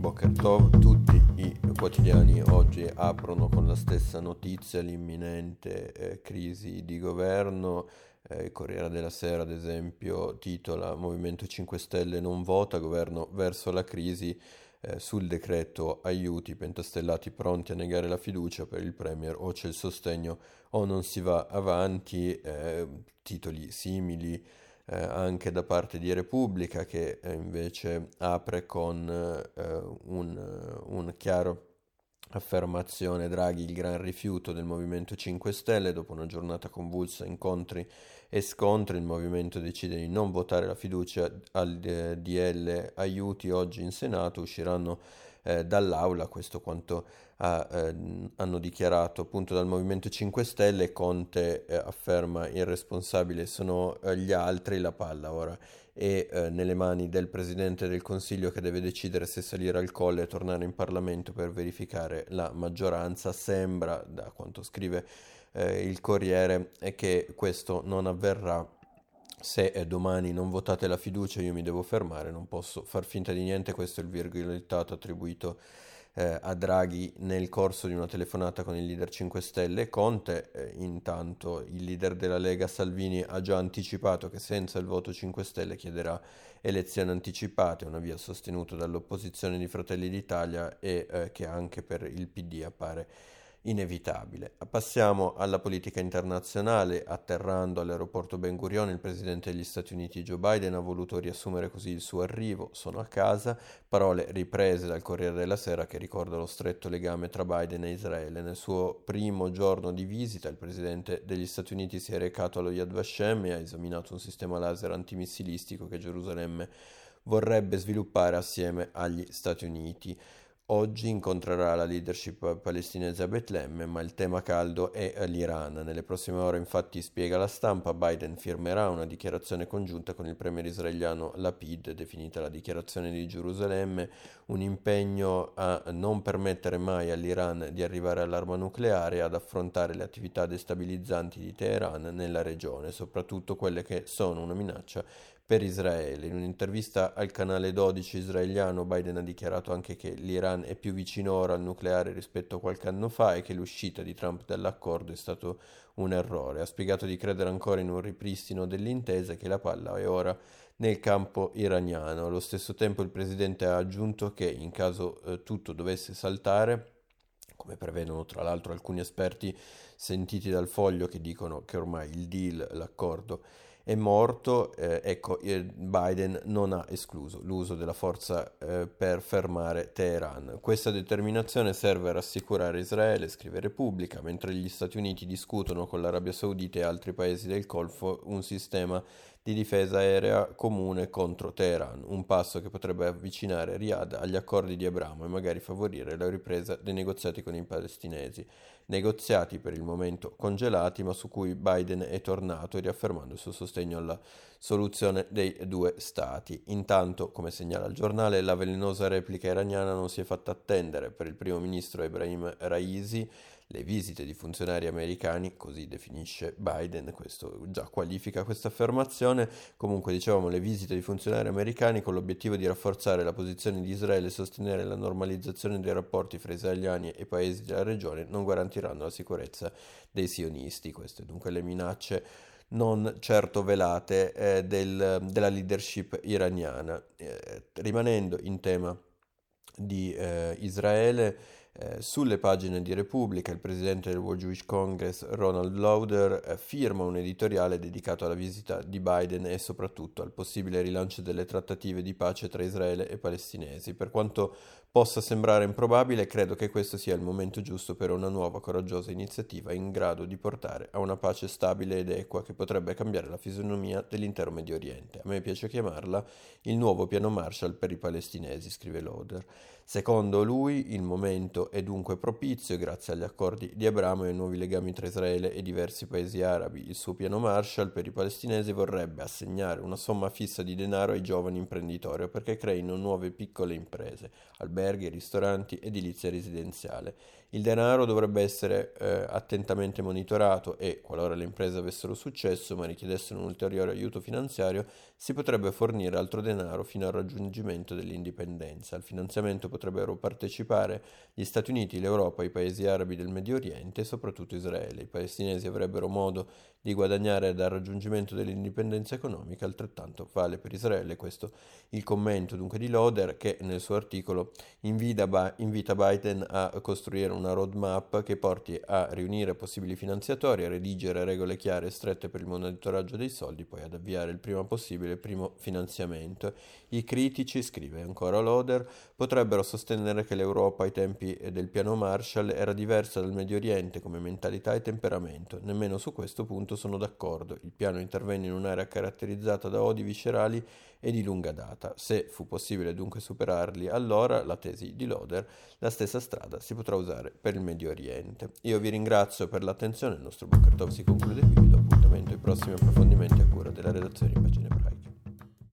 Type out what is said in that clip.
Boker Tov, tutti i quotidiani oggi aprono con la stessa notizia, l'imminente eh, crisi di governo. Eh, il Corriere della Sera, ad esempio, titola Movimento 5 Stelle non vota, governo verso la crisi. Eh, sul decreto aiuti, pentastellati pronti a negare la fiducia per il Premier o c'è il sostegno o non si va avanti, eh, titoli simili eh, anche da parte di Repubblica che eh, invece apre con eh, un, un chiaro affermazione Draghi il gran rifiuto del Movimento 5 Stelle dopo una giornata convulsa incontri e scontri il movimento decide di non votare la fiducia al eh, DL aiuti. Oggi in Senato usciranno eh, dall'aula, questo quanto ha, eh, hanno dichiarato appunto dal Movimento 5 Stelle, Conte eh, afferma irresponsabile sono eh, gli altri, la palla ora. È eh, nelle mani del Presidente del Consiglio che deve decidere se salire al colle e tornare in Parlamento per verificare la maggioranza, sembra da quanto scrive eh, il Corriere che questo non avverrà se domani non votate la fiducia io mi devo fermare, non posso far finta di niente, questo è il virgolettato attribuito eh, a Draghi nel corso di una telefonata con il leader 5 Stelle. Conte, eh, intanto, il leader della Lega Salvini ha già anticipato che senza il voto 5 Stelle chiederà elezioni anticipate, una via sostenuta dall'opposizione di Fratelli d'Italia e eh, che anche per il PD appare inevitabile. Passiamo alla politica internazionale. Atterrando all'aeroporto Ben Gurion, il presidente degli Stati Uniti Joe Biden ha voluto riassumere così il suo arrivo. Sono a casa. Parole riprese dal Corriere della Sera che ricorda lo stretto legame tra Biden e Israele. Nel suo primo giorno di visita, il presidente degli Stati Uniti si è recato allo Yad Vashem e ha esaminato un sistema laser antimissilistico che Gerusalemme vorrebbe sviluppare assieme agli Stati Uniti. Oggi incontrerà la leadership palestinese a Betlemme, ma il tema caldo è l'Iran. Nelle prossime ore, infatti, spiega la stampa, Biden firmerà una dichiarazione congiunta con il premier israeliano Lapid, definita la dichiarazione di Gerusalemme, un impegno a non permettere mai all'Iran di arrivare all'arma nucleare e ad affrontare le attività destabilizzanti di Teheran nella regione, soprattutto quelle che sono una minaccia per Israele. In un'intervista al canale 12 israeliano Biden ha dichiarato anche che l'Iran è più vicino ora al nucleare rispetto a qualche anno fa e che l'uscita di Trump dall'accordo è stato un errore. Ha spiegato di credere ancora in un ripristino dell'intesa e che la palla è ora nel campo iraniano. Allo stesso tempo il presidente ha aggiunto che in caso eh, tutto dovesse saltare come prevedono tra l'altro alcuni esperti sentiti dal foglio che dicono che ormai il deal, l'accordo è morto, eh, ecco, Biden non ha escluso l'uso della forza eh, per fermare Teheran. Questa determinazione serve a rassicurare Israele, scrive Repubblica, mentre gli Stati Uniti discutono con l'Arabia Saudita e altri paesi del Golfo un sistema di difesa aerea comune contro Teheran, un passo che potrebbe avvicinare Riyadh agli accordi di Abramo e magari favorire la ripresa dei negoziati con i palestinesi negoziati per il momento congelati, ma su cui Biden è tornato riaffermando il suo sostegno alla soluzione dei due stati. Intanto, come segnala il giornale, la velenosa replica iraniana non si è fatta attendere per il primo ministro Ebrahim Raisi le visite di funzionari americani, così definisce Biden, questo già qualifica questa affermazione, comunque dicevamo le visite di funzionari americani con l'obiettivo di rafforzare la posizione di Israele e sostenere la normalizzazione dei rapporti fra israeliani e paesi della regione non garantiranno la sicurezza dei sionisti, queste dunque le minacce non certo velate eh, del, della leadership iraniana. Eh, rimanendo in tema di eh, Israele, sulle pagine di Repubblica il presidente del World Jewish Congress Ronald Lauder eh, firma un editoriale dedicato alla visita di Biden e soprattutto al possibile rilancio delle trattative di pace tra Israele e palestinesi. Per quanto possa sembrare improbabile, credo che questo sia il momento giusto per una nuova coraggiosa iniziativa in grado di portare a una pace stabile ed equa che potrebbe cambiare la fisionomia dell'intero Medio Oriente. A me piace chiamarla il nuovo piano Marshall per i palestinesi, scrive Lauder. Secondo lui il momento è dunque propizio grazie agli accordi di Abramo e ai nuovi legami tra Israele e diversi paesi arabi. Il suo piano Marshall per i palestinesi vorrebbe assegnare una somma fissa di denaro ai giovani imprenditori perché creino nuove piccole imprese, alberghi, ristoranti, edilizia residenziale. Il denaro dovrebbe essere eh, attentamente monitorato e, qualora le imprese avessero successo ma richiedessero un ulteriore aiuto finanziario, si potrebbe fornire altro denaro fino al raggiungimento dell'indipendenza. Al finanziamento potrebbero partecipare gli Stati Uniti, l'Europa, i paesi arabi del Medio Oriente e soprattutto Israele. I palestinesi avrebbero modo di guadagnare dal raggiungimento dell'indipendenza economica, altrettanto vale per Israele. Questo il commento dunque di Loder che nel suo articolo invita, Biden a costruire una roadmap che porti a riunire possibili finanziatori, a redigere regole chiare e strette per il monitoraggio dei soldi, poi ad avviare il prima possibile il primo finanziamento. I critici, scrive ancora Loder, potrebbero sostenere che l'Europa ai tempi del piano Marshall era diversa dal Medio Oriente come mentalità e temperamento. Nemmeno su questo punto sono d'accordo. Il piano intervenne in un'area caratterizzata da odi viscerali e di lunga data. Se fu possibile dunque superarli, allora, la tesi di Loder, la stessa strada si potrà usare per il Medio Oriente. Io vi ringrazio per l'attenzione, il nostro Booker Talk si conclude qui, vi do appuntamento ai prossimi approfondimenti a cura della redazione in pagine